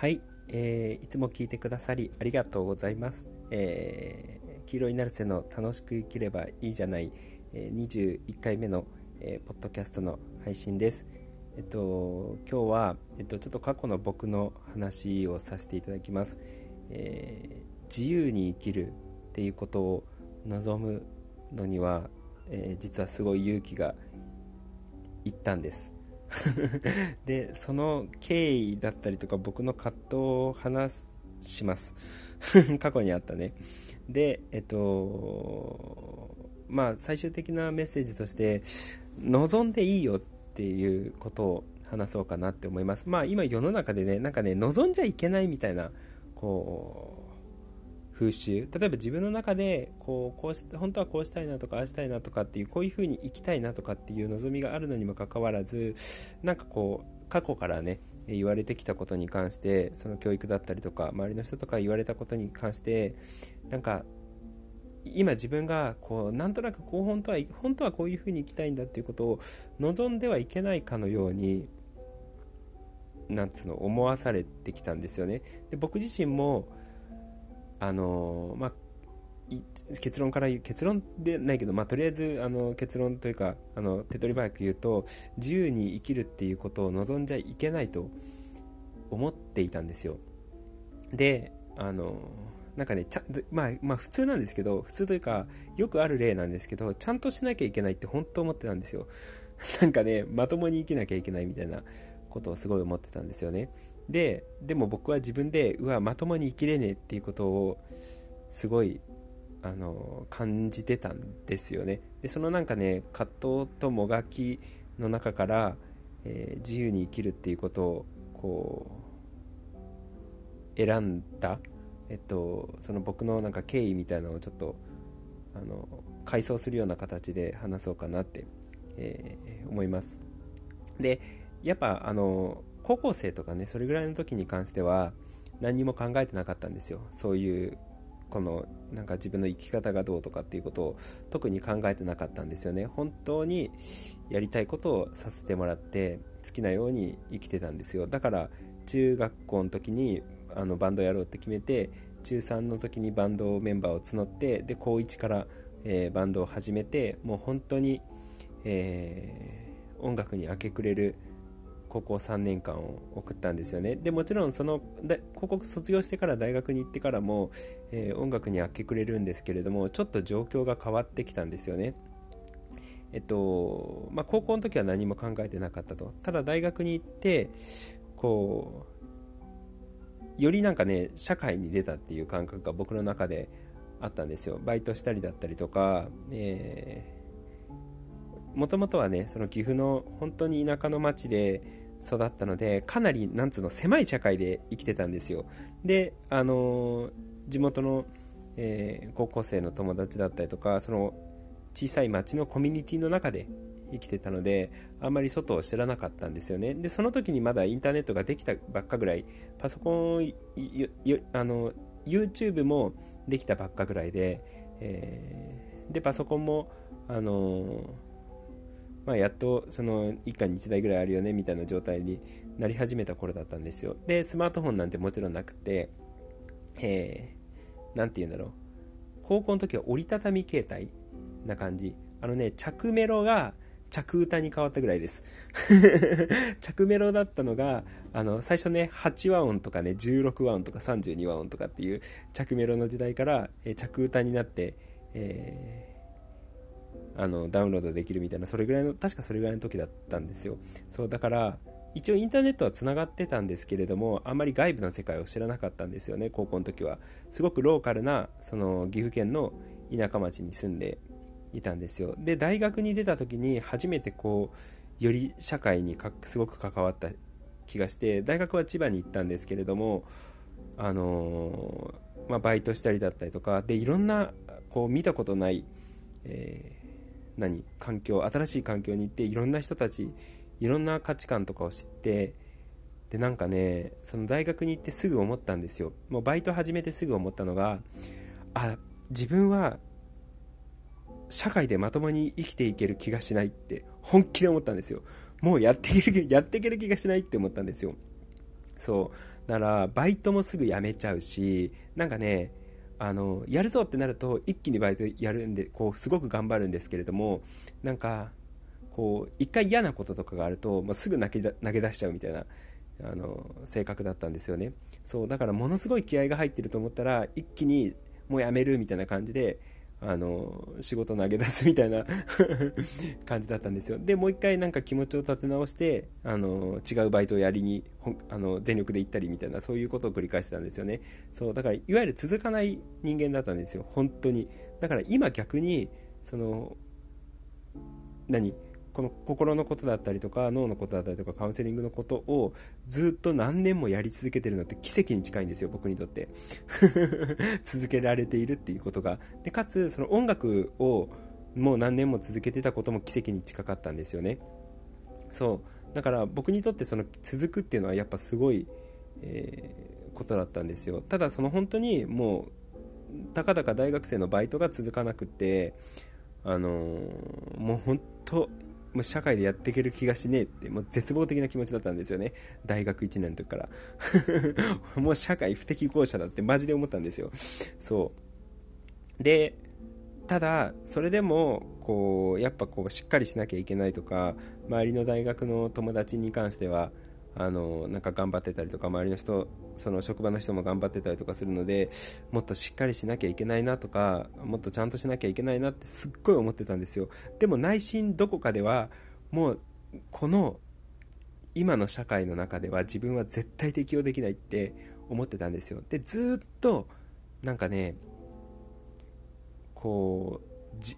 はい、えー、いつも聞いてくださりありがとうございます。えー、黄色いナルセの楽しく生きればいいじゃない、えー、21回目の、えー、ポッドキャストの配信です。えっと、今日は、えっと、ちょっと過去の僕の話をさせていただきます。えー、自由に生きるっていうことを望むのには、えー、実はすごい勇気がいったんです。でその経緯だったりとか僕の葛藤を話します。過去にあったね。でえっとまあ最終的なメッセージとして望んでいいよっていうことを話そうかなって思います。まあ今世の中でねなんかね望んじゃいけないみたいなこう風習。例えば自分の中でこうこうし本当はこうしたいなとかああしたいなとかっていうこういう風に生きたいなとかっていう望みがあるのにもかかわらずなんかこう過去からね言われてきたことに関してその教育だったりとか周りの人とか言われたことに関してなんか今自分がこうなんとなくこう本当は本当はこういう風に生きたいんだっていうことを望んではいけないかのようになんつうの思わされてきたんですよね。で僕自身もあのまあ結論から言う結論でないけど、まあ、とりあえずあの結論というかあの手取り早く言うと自由に生きるっていうことを望んじゃいけないと思っていたんですよ。であのなんかねちゃまあ、まあ普通なんですけど普通というかよくある例なんですけどちゃんとしなきゃいけないって本当思ってたんですよ。なんかねまともに生きなきゃいけないみたいなことをすごい思ってたんですよね。ででも僕は自分でうわまともに生きれねえっていうことをすごいあの感じてたんですよね。でそのなんかね葛藤ともがきの中から、えー、自由に生きるっていうことをこう選んだ、えっと、その僕のなんか経緯みたいなのをちょっとあの回想するような形で話そうかなって、えー、思います。でやっぱあの高校生とかねそれぐらいの時に関しては何にも考えてなかったんですよ。そういうこのなんか自分の生き方がどうとかっていうことを特に考えてなかったんですよね。本当にやりたいことをさせてもらって好きなように生きてたんですよ。だから中学校の時にあのバンドやろうって決めて中3の時にバンドメンバーを募ってで高1から、えー、バンドを始めてもう本当に、えー、音楽に明け暮れる高校3年間を送ったんですよね。でもちろんその高校卒業してから大学に行ってからも、えー、音楽に明け暮れるんですけれどもちょっと状況が変わってきたんですよね。えっとまあ高校の時は何も考えてなかったと。ただ大学に行ってこうよりなんかね社会に出たっていう感覚が僕の中であったんですよ。バイトしたりだったりとか、えーもともとはねその岐阜の本当に田舎の町で育ったのでかなりなんつうの狭い社会で生きてたんですよ。であのー、地元の、えー、高校生の友達だったりとかその小さい町のコミュニティの中で生きてたのであんまり外を知らなかったんですよね。でその時にまだインターネットができたばっかぐらいパソコンあの YouTube もできたばっかぐらいで、えー、でパソコンもあのーまあ、やっとその一家に1台ぐらいあるよねみたいな状態になり始めた頃だったんですよ。でスマートフォンなんてもちろんなくてえー、て言うんだろう。高校の時は折りたたみ携帯な感じ。あのね着メロが着歌に変わったぐらいです。着メロだったのがあの最初ね8和音とかね16和音とか32和音とかっていう着メロの時代から、え、着歌になって、えーあのダウンロードできるみたいなそれぐらいの確かそれぐらいの時だったんですよ。そうだから一応インターネットはつながってたんですけれどもあんまり外部の世界を知らなかったんですよね高校の時は。すごくローカルなその岐阜県の田舎町に住んでいたんですよ。で大学に出た時に初めてこうより社会にかすごく関わった気がして大学は千葉に行ったんですけれどもあのー、まあ、バイトしたりだったりとかでいろんなこう見たことない、えー何？環境新しい環境に行っていろんな人たちいろんな価値観とかを知ってでなんかねその大学に行ってすぐ思ったんですよ。もうバイト始めてすぐ思ったのがあ自分は社会でまともに生きていける気がしないって本気で思ったんですよ。もうやっていけるやっていける気がしないって思ったんですよ。そう。だからバイトもすぐ辞めちゃうしなんかねあのやるぞってなると一気にバイトやるんでこうすごく頑張るんですけれどもなんかこう一回嫌なこととかがあると、まあ、すぐ投げ投げ出しちゃうみたいなあの性格だったんですよね。そうだからものすごい気合が入ってると思ったら一気にもうやめるみたいな感じであの仕事投げ出すみたいな 感じだったんですよ。でもう一回なんか気持ちを立て直してあの違うバイトをやりにあの全力で行ったりみたいなそういうことを繰り返してたんですよね。そうだからいわゆる続かない人間だったんですよ。本当に。だから今逆にその何？この心のことだったりとか脳のことだったりとかカウンセリングのことをずっと何年もやり続けてるのって奇跡に近いんですよ僕にとって。続けられているっていうことが。でかつその音楽をもう何年も続けてたことも奇跡に近かったんですよね。そう。だから僕にとってその続くっていうのはやっぱすごい、えー、ことだったんですよ。ただその本当にもうたかだか大学生のバイトが続かなくてあのー、もう本当もう社会でやっていける気がしねえって、もう絶望的な気持ちだったんですよね。大学1年の時から。もう社会不適合者だってマジで思ったんですよ。そう。で、ただ、それでも、こう、やっぱこう、しっかりしなきゃいけないとか、周りの大学の友達に関しては、あの、なんか頑張ってたりとか、周りの人、その職場の人も頑張ってたりとかするので、もっとしっかりしなきゃいけないなとか、もっとちゃんとしなきゃいけないなってすっごい思ってたんですよ。でも内心どこかでは、もう、この、今の社会の中では自分は絶対適応できないって思ってたんですよ。で、ずっと、なんかね、こう、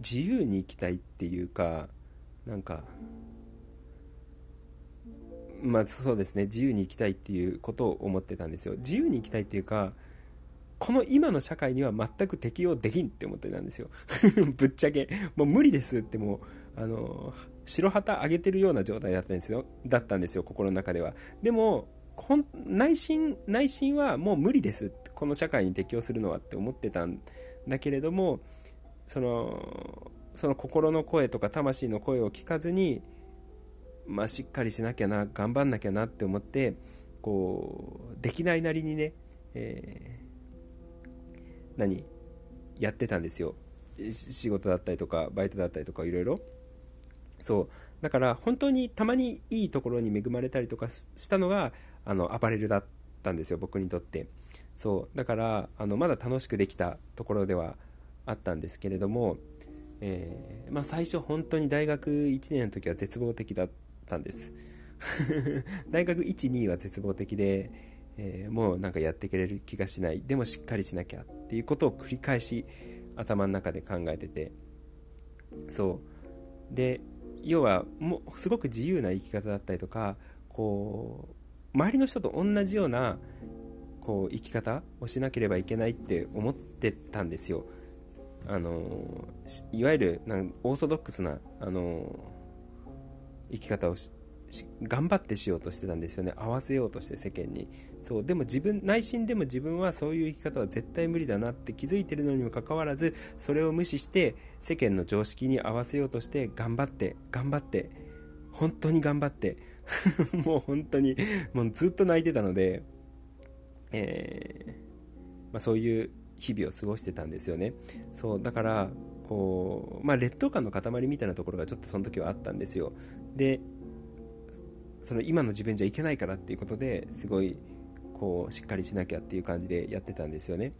自由に生きたいっていうか、なんか、まあそうですね。自由に生きたいっていうことを思ってたんですよ。自由に生きたいっていうかこの今の社会には全く適応できんって思ってたんですよ。ぶっちゃけ。もう無理ですってもうあの白旗上げてるような状態だったんですよ。だったんですよ心の中では。でも内心内心はもう無理ですこの社会に適応するのはって思ってたんだけれどもそのその心の声とか魂の声を聞かずにまあ、しっかりしなきゃな頑張んなきゃなって思ってこうできないなりにね、えー、何やってたんですよ。仕事だったりとかバイトだったりとかいろいろ。そう。だから本当にたまにいいところに恵まれたりとかしたのがあのアパレルだったんですよ僕にとって。そう。だからあのまだ楽しくできたところではあったんですけれども、えー、まあ、最初本当に大学1年の時は絶望的だった。たんです。大学12は絶望的で、えー、もうなんかやってくれる気がしない。でもしっかりしなきゃっていうことを繰り返し頭の中で考えてて。そう。で要はもうすごく自由な生き方だったりとかこう周りの人と同じようなこう生き方をしなければいけないって思ってたんですよ。あのいわゆるなんオーソドックスなあの生き方を頑張ってしようとしてたんですよね。合わせようとして世間に。そうでも自分内心でも自分はそういう生き方は絶対無理だなって気づいてるのにもかかわらずそれを無視して世間の常識に合わせようとして頑張って頑張って本当に頑張って もう本当にもうずっと泣いてたので、えーまあ、そういう日々を過ごしてたんですよね。そうだからこう、まあ、劣等感の塊みたいなところがちょっとその時はあったんですよ。でその今の自分じゃいけないからっていうことですごいこうしっかりしなきゃっていう感じでやってたんですよね。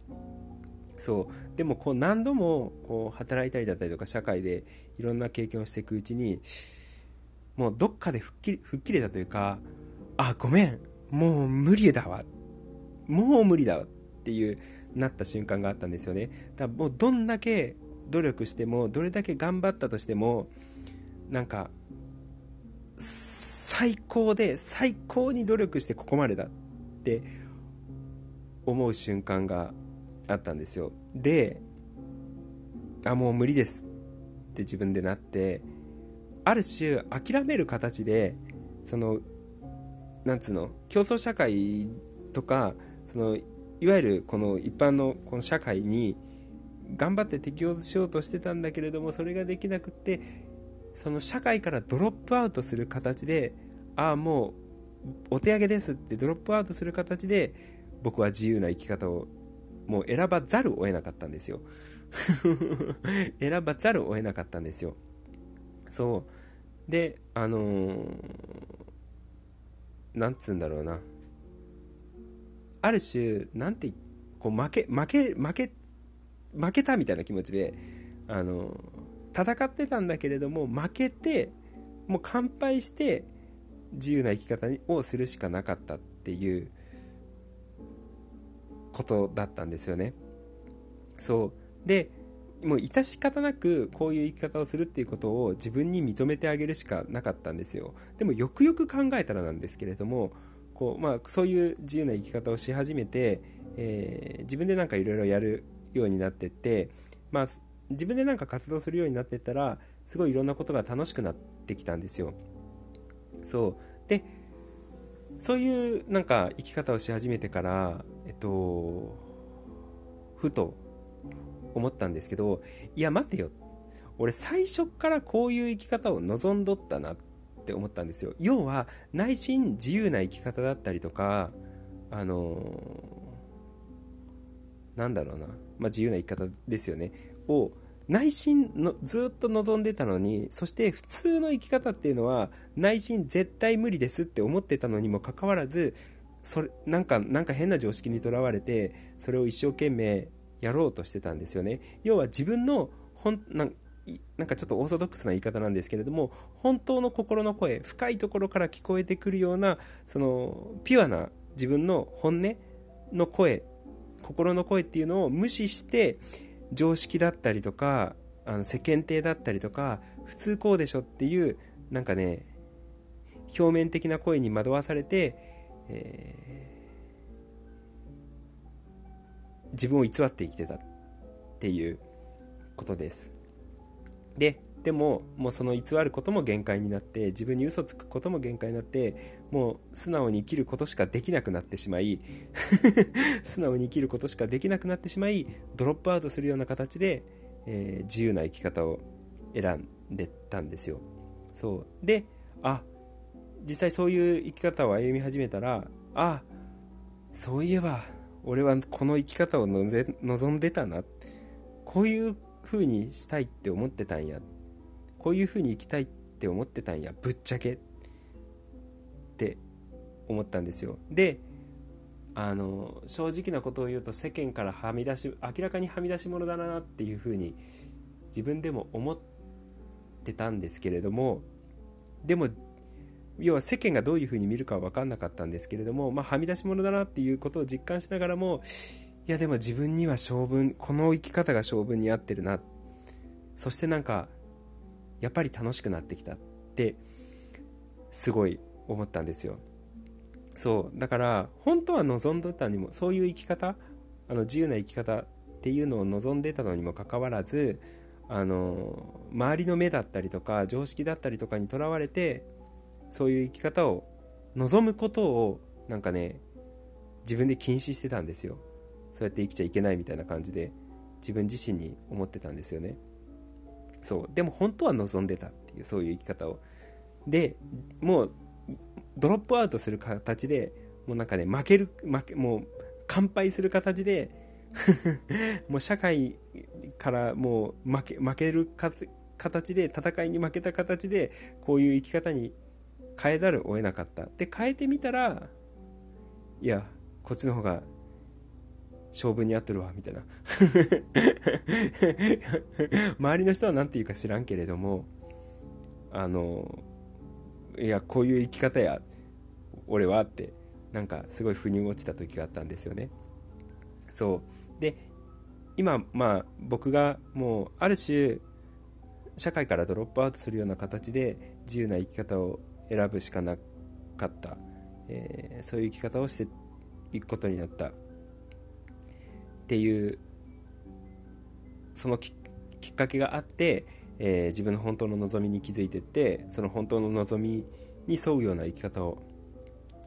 そう。でもこう何度もこう働いたりだったりとか社会でいろんな経験をしていくうちにもうどっかで吹っ切れたというかあごめんもう無理だわ。もう無理だわっていうなった瞬間があったんですよね。だからもうどんだけ努力してもどれだけ頑張ったとしてもなんか最高で最高に努力してここまでだって思う瞬間があったんですよ。であもう無理ですって自分でなってある種諦める形でそのなんつうの競争社会とかそのいわゆるこの一般のこの社会に頑張って適応しようとしてたんだけれどもそれができなくってその社会からドロップアウトする形でああもうお手上げですってドロップアウトする形で僕は自由な生き方をもう選ばざるを得なかったんですよ。選ばざるを得なかったんですよ。そう。であのー、なんつうんだろうな。ある種なんてこう負け負け負け負けたみたいな気持ちであの戦ってたんだけれども負けてもう乾杯して自由な生き方をするしかなかったっていうことだったんですよね。そうでもう致し方なくこういう生き方をするっていうことを自分に認めてあげるしかなかったんですよでもよくよく考えたらなんですけれどもこう、まあ、そういう自由な生き方をし始めて、えー、自分でなんかいろいろやるようになってって、まあ、自分でなんか活動するようになってったらすごいいろんなことが楽しくなってきたんですよ。そう。でそういうなんか生き方をし始めてからえっとふと思ったんですけどいや待てよ。俺最初からこういう生き方を望んどったなって思ったんですよ。要は内心自由な生き方だったりとかあのなんだろうな、まあ、自由な生き方ですよね。を内心のずっと望んでたのにそして普通の生き方っていうのは内心絶対無理ですって思ってたのにもかかわらずそれなんかなんか変な常識にとらわれてそれを一生懸命やろうとしてたんですよね。要は自分のほんなんなんかちょっとオーソドックスな言い方なんですけれども本当の心の声深いところから聞こえてくるようなそのピュアな自分の本音の声心の声っていうのを無視して常識だったりとかあの世間体だったりとか普通こうでしょっていうなんかね表面的な声に惑わされて、えー、自分を偽って生きてたっていうことです。ででももうその偽ることも限界になって自分に嘘つくことも限界になってもう素直に生きることしかできなくなってしまい 素直に生きることしかできなくなってしまいドロップアウトするような形で、えー、自由な生き方を選んでったんですよ。そう。であ実際そういう生き方を歩み始めたらあそういえば俺はこの生き方を望んでたな。こういう風にしたいって思ってたんや。ってこういう風に生きたいって思ってたんやぶっちゃけ。って思ったんですよ。であの正直なことを言うと世間からはみ出し明らかにはみ出し者だなっていう風に自分でも思ってたんですけれどもでも要は世間がどういう風に見るかは分かんなかったんですけれども、まあ、はみ出し者だなっていうことを実感しながらもいやでも自分には性分この生き方が性分に合ってるな。そしてなんかやっぱり楽しくなってきたってすごい思ったんですよ。そう。だから本当は望んでたにもそういう生き方あの自由な生き方っていうのを望んでたのにもかかわらずあの周りの目だったりとか常識だったりとかにとらわれてそういう生き方を望むことをなんかね自分で禁止してたんですよ。そうやって生きちゃいけないみたいな感じで自分自身に思ってたんですよね。そう。でも本当は望んでたっていうそういう生き方を。でもうドロップアウトする形でもうなんかね負ける負けもう乾杯する形で もう社会からもう負け負ける形で戦いに負けた形でこういう生き方に変えざるを得なかった。で変えてみたらいやこっちの方が性分に合ってるわみたいな。周りの人は何て言うか知らんけれどもあのいやこういう生き方や俺はってなんかすごい腑に落ちた時があったんですよね。そう。で今まあ僕がもうある種社会からドロップアウトするような形で自由な生き方を選ぶしかなかった、えー、そういう生き方をしていくことになった。っていうそのきっかけがあって、えー、自分の本当の望みに気づいてってその本当の望みに沿うような生き方を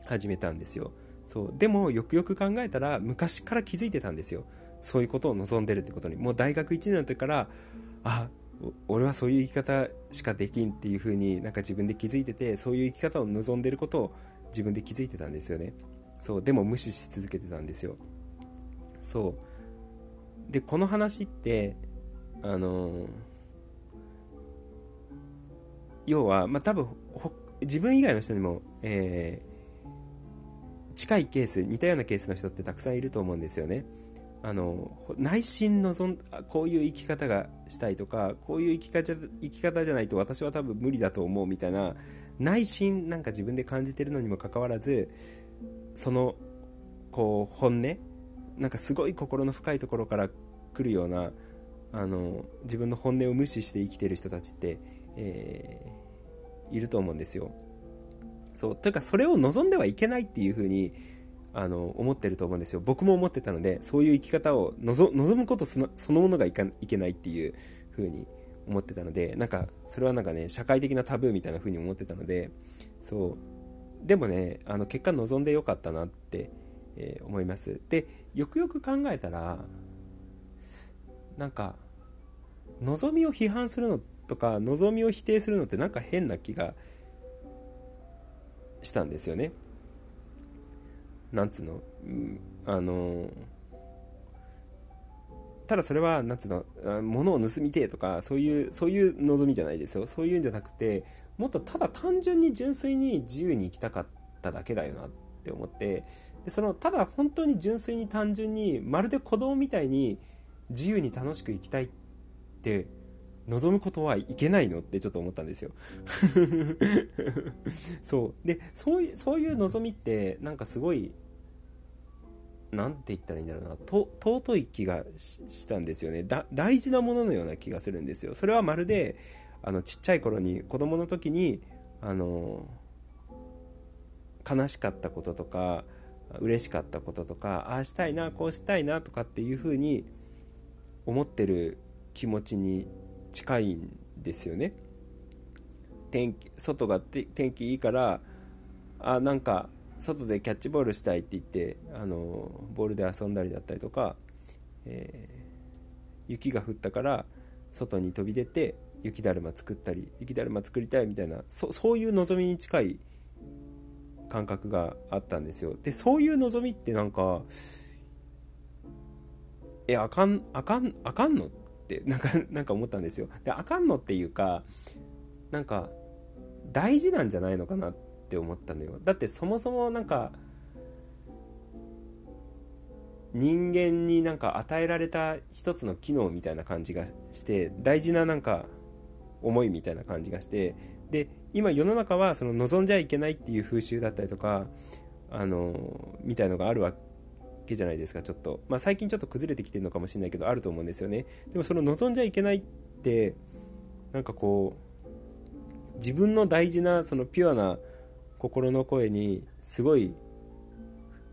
始めたんですよ。そう。でもよくよく考えたら昔から気づいてたんですよ。そういうことを望んでるってことに。もう大学1年の時からあ俺はそういう生き方しかできんっていう風になんか自分で気づいててそういう生き方を望んでることを自分で気づいてたんですよね。そう。でも無視し続けてたんですよ。そう。でこの話ってあのー、要はまあ多分自分以外の人にも、えー、近いケース似たようなケースの人ってたくさんいると思うんですよね。あの内心望んこういう生き方がしたいとかこういう生き方生き方じゃないと私は多分無理だと思うみたいな内心なんか自分で感じてるのにもかかわらずそのこう本音なんかすごい心の深いところから来るようなあの自分の本音を無視して生きてる人たちって、えー、いると思うんですよ。そうというかそれを望んではいけないっていうふうにあの思ってると思うんですよ僕も思ってたのでそういう生き方を望むことそのものがいかいけないっていうふうに思ってたのでなんかそれはなんかね社会的なタブーみたいな風に思ってたのでそうでもねあの結果望んでよかったなって、えー、思います。でよくよく考えたらなんか望みを批判するのとか望みを否定するのってなんか変な気がしたんですよね。なんつうの、うん、あのただそれは、なんつうの、物を盗みてとか、そういう、そういう望みじゃないですよ。そういうんじゃなくて、もっとただ単純に純粋に自由に生きたかっただけだよなって思って、でその、ただ本当に純粋に単純に、まるで子供みたいに自由に楽しく生きたいって望むことはいけないのってちょっと思ったんですよ。そう。でそういうそういう望みってなんかすごいなんて言ったらいいんだろうな。と尊い気がしたんですよね。大事なもののような気がするんですよ。それはまるであのちっちゃい頃に子供の時にあの悲しかったこととか嬉しかったこととかああしたいなこうしたいなとかっていうふうに思ってる気持ちに近いんですよね。天気外が天気いいからあなんか外でキャッチボールしたいって言ってあのボールで遊んだりだったりとか、えー、雪が降ったから外に飛び出て雪だるま作ったり雪だるま作りたいみたいなそそういう望みに近い感覚があったんですよ。でそういう望みってなんかえあかんあかんあかんのって なんかなんか思ったんですよ。であかんのっていうかなんか大事なんじゃないのかなって思ったのよ。だってそもそもなんか人間になんか与えられた一つの機能みたいな感じがして大事ななんか思いみたいな感じがしてで今世の中はその望んじゃいけないっていう風習だったりとかあのみたいのがあるわけじゃないですかちょっと。まあ最近ちょっと崩れてきてるのかもしれないけどあると思うんですよね。でもその望んじゃいけないってなんかこう自分の大事なそのピュアな心の声にすごい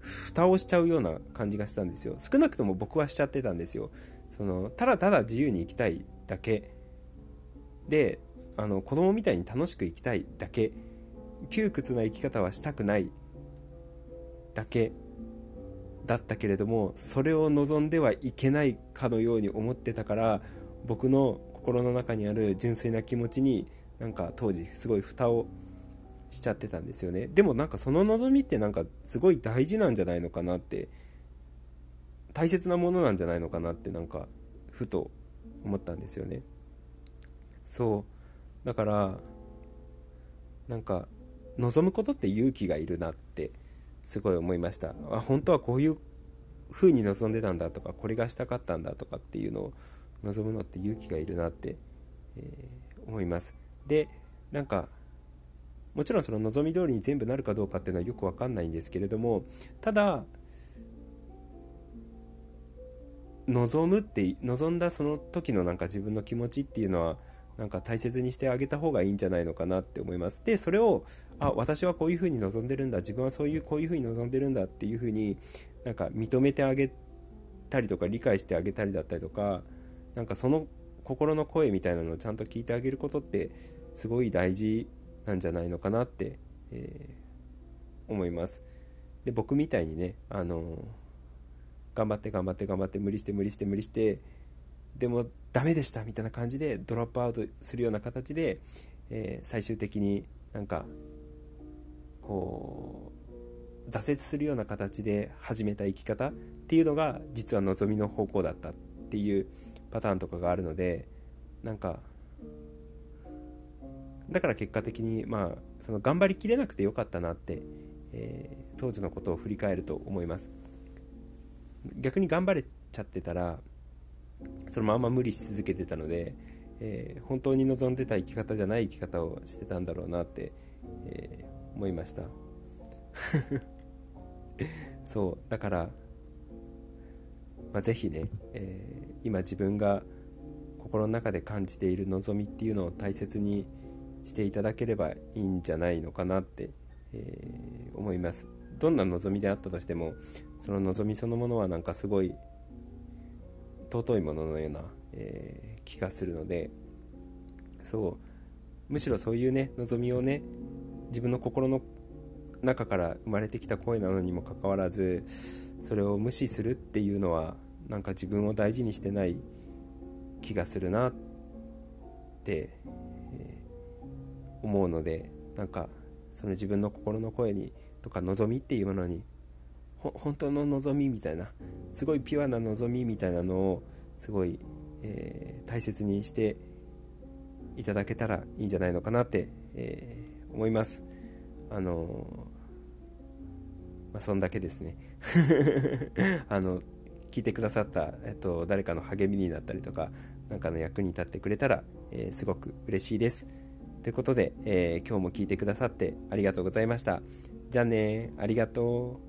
蓋をしちゃうような感じがしたんですよ。少なくとも僕はしちゃってたんですよ。そのただただ自由に生きたいだけ。であの子供みたいに楽しく生きたいだけ。窮屈な生き方はしたくないだけ。だったけれどもそれを望んではいけないかのように思ってたから僕の心の中にある純粋な気持ちになんか当時すごい蓋をしちゃってたんですよね。でもなんかその望みってなんかすごい大事なんじゃないのかなって大切なものなんじゃないのかなってなんかふと思ったんですよね。そう。だからなんか望むことって勇気がいるなってすごい思いました。あ本当はこういう風に望んでたんだとかこれがしたかったんだとかっていうのを望むのって勇気がいるなって、えー、思います。でなんかもちろんその望み通りに全部なるかどうかっていうのはよく分かんないんですけれどもただ望むって望んだその時のなんか自分の気持ちっていうのはなんか大切にしてあげた方がいいんじゃないのかなって思います。でそれをあ私はこういうふうに望んでるんだ。自分はそういうこういうふうに望んでるんだっていうふうになんか認めてあげたりとか理解してあげたりだったりとかなんかその心の声みたいなのをちゃんと聞いてあげることってすごい大事なんじゃないのかなって、えー、思います。で僕みたいにねあのー、頑張って頑張って頑張って無理して無理して無理してでもダメでしたみたいな感じでドロップアウトするような形で、えー、最終的になんかこう挫折するような形で始めた生き方っていうのが実は望みの方向だったっていうパターンとかがあるのでなんかだから結果的にまあその頑張りきれなくてよかったなって、えー、当時のことを振り返ると思います。逆に頑張れちゃってたらそのまま無理し続けてたので、えー、本当に望んでた生き方じゃない生き方をしてたんだろうなって、えー、思いました。そうだから、まあ、ぜひね、えー、今自分が心の中で感じている望みっていうのを大切にしていただければいいんじゃないのかなって、えー、思います。どんな望みであったとしてもその望みそのものはなんかすごい尊いもののような、えー、気がするのでそうむしろそういうね望みをね自分の心の中から生まれてきた声なのにもかかわらずそれを無視するっていうのはなんか自分を大事にしてない気がするなって、えー、思うのでなんかその自分の心の声にとか望みっていうものに本当の望みみたいなすごいピュアな望みみたいなのをすごい、えー、大切にしていただけたらいいんじゃないのかなって、えー、思います。あのまあ、そんだけですね。あの聞いてくださった、えっと、誰かの励みになったりとか何かの役に立ってくれたら、えー、すごく嬉しいです。ということで、え今日も聞いてくださってありがとうございました。じゃあねありがとう。